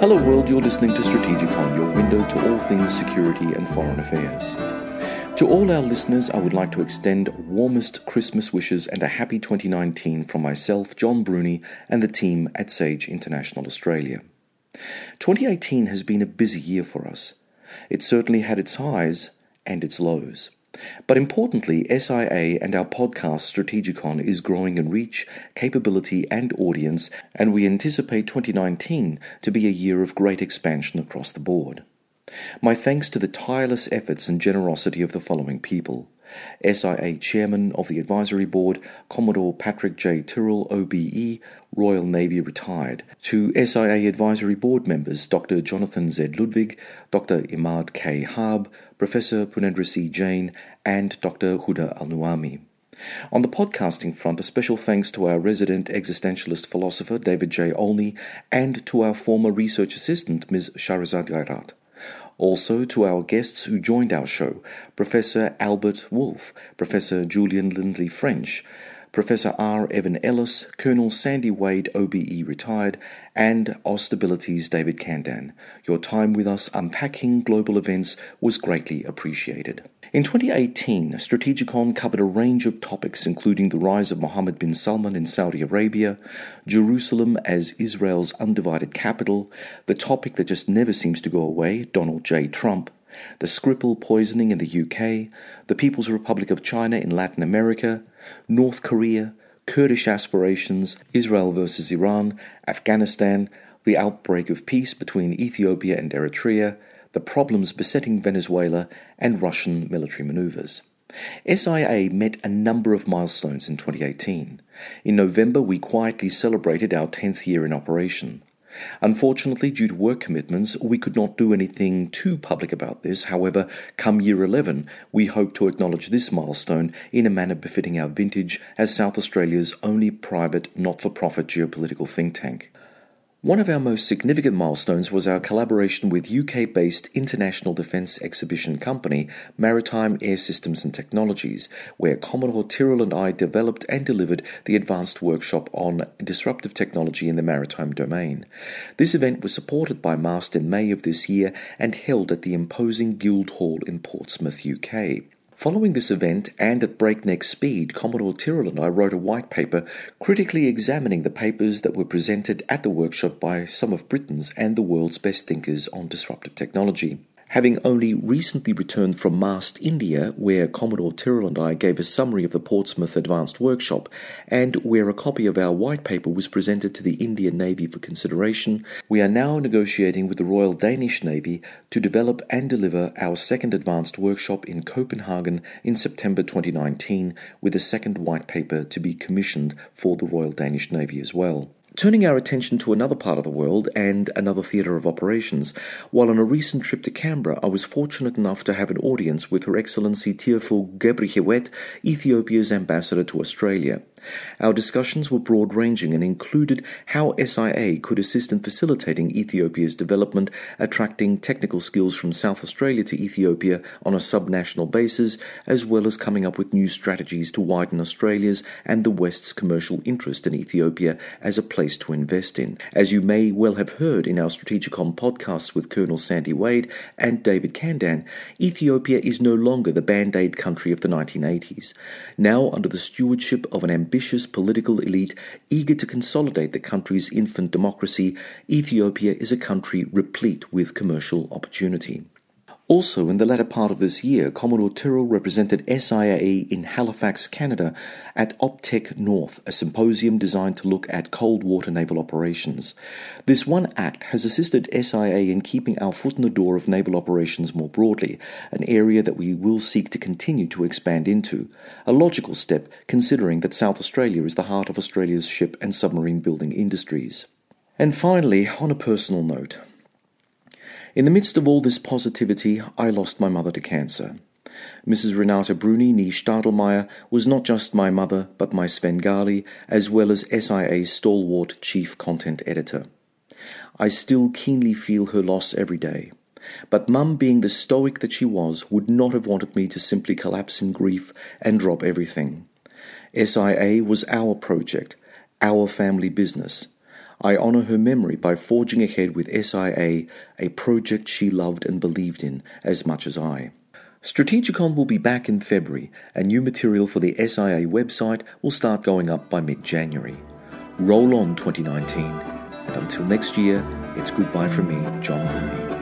Hello, world. You're listening to Strategicon, your window to all things security and foreign affairs. To all our listeners, I would like to extend warmest Christmas wishes and a happy 2019 from myself, John Bruni, and the team at Sage International Australia. 2018 has been a busy year for us. It certainly had its highs and its lows. But importantly, SIA and our podcast Strategicon is growing in reach, capability, and audience, and we anticipate 2019 to be a year of great expansion across the board. My thanks to the tireless efforts and generosity of the following people. SIA Chairman of the Advisory Board, Commodore Patrick J. Tyrrell, OBE, Royal Navy retired, to SIA Advisory Board members Dr. Jonathan Z. Ludwig, Dr. Imad K. Harb, Professor Purnendra C. Jain, and Dr. Huda Al Nuami. On the podcasting front, a special thanks to our resident existentialist philosopher David J. Olney and to our former research assistant Ms. Shahrazad Gairat. Also to our guests who joined our show Professor Albert Wolff, Professor Julian Lindley French, Professor R. Evan Ellis, Colonel Sandy Wade, OBE retired, and Ostability's David Kandan. Your time with us unpacking global events was greatly appreciated. In 2018, Strategicon covered a range of topics including the rise of Mohammed bin Salman in Saudi Arabia, Jerusalem as Israel's undivided capital, the topic that just never seems to go away, Donald J. Trump, the Skripal poisoning in the UK, the People's Republic of China in Latin America, North Korea, Kurdish aspirations, Israel versus Iran, Afghanistan, the outbreak of peace between Ethiopia and Eritrea, the problems besetting Venezuela, and Russian military maneuvers. SIA met a number of milestones in 2018. In November, we quietly celebrated our 10th year in operation. Unfortunately, due to work commitments, we could not do anything too public about this. However, come year 11, we hope to acknowledge this milestone in a manner befitting our vintage as South Australia's only private, not for profit geopolitical think tank. One of our most significant milestones was our collaboration with UK based international defence exhibition company Maritime Air Systems and Technologies, where Commodore Tyrrell and I developed and delivered the advanced workshop on disruptive technology in the maritime domain. This event was supported by MAST in May of this year and held at the imposing Guildhall in Portsmouth, UK. Following this event and at breakneck speed, Commodore Tyrrell and I wrote a white paper critically examining the papers that were presented at the workshop by some of Britain's and the world's best thinkers on disruptive technology. Having only recently returned from MAST India, where Commodore Tyrrell and I gave a summary of the Portsmouth Advanced Workshop, and where a copy of our white paper was presented to the Indian Navy for consideration, we are now negotiating with the Royal Danish Navy to develop and deliver our second Advanced Workshop in Copenhagen in September 2019, with a second white paper to be commissioned for the Royal Danish Navy as well. Turning our attention to another part of the world and another theatre of operations, while on a recent trip to Canberra, I was fortunate enough to have an audience with Her Excellency Teofil Gebrhiwet, Ethiopia's ambassador to Australia. Our discussions were broad ranging and included how SIA could assist in facilitating Ethiopia's development, attracting technical skills from South Australia to Ethiopia on a subnational basis, as well as coming up with new strategies to widen Australia's and the West's commercial interest in Ethiopia as a place to invest in. As you may well have heard in our Strategicon podcasts with Colonel Sandy Wade and David Kandan, Ethiopia is no longer the band aid country of the 1980s. Now, under the stewardship of an ambitious ambitious political elite eager to consolidate the country's infant democracy, Ethiopia is a country replete with commercial opportunity. Also, in the latter part of this year, Commodore Tyrrell represented SIA in Halifax, Canada, at OPTEC North, a symposium designed to look at cold water naval operations. This one act has assisted SIA in keeping our foot in the door of naval operations more broadly, an area that we will seek to continue to expand into. A logical step, considering that South Australia is the heart of Australia's ship and submarine building industries. And finally, on a personal note, in the midst of all this positivity, I lost my mother to cancer. Mrs. Renata Bruni nee Stadelmeier was not just my mother, but my Svengali, as well as SIA's stalwart chief content editor. I still keenly feel her loss every day. But Mum, being the stoic that she was, would not have wanted me to simply collapse in grief and drop everything. SIA was our project, our family business, I honour her memory by forging ahead with SIA, a project she loved and believed in as much as I. Strategicon will be back in February, and new material for the SIA website will start going up by mid January. Roll on 2019, and until next year, it's goodbye from me, John Bruni.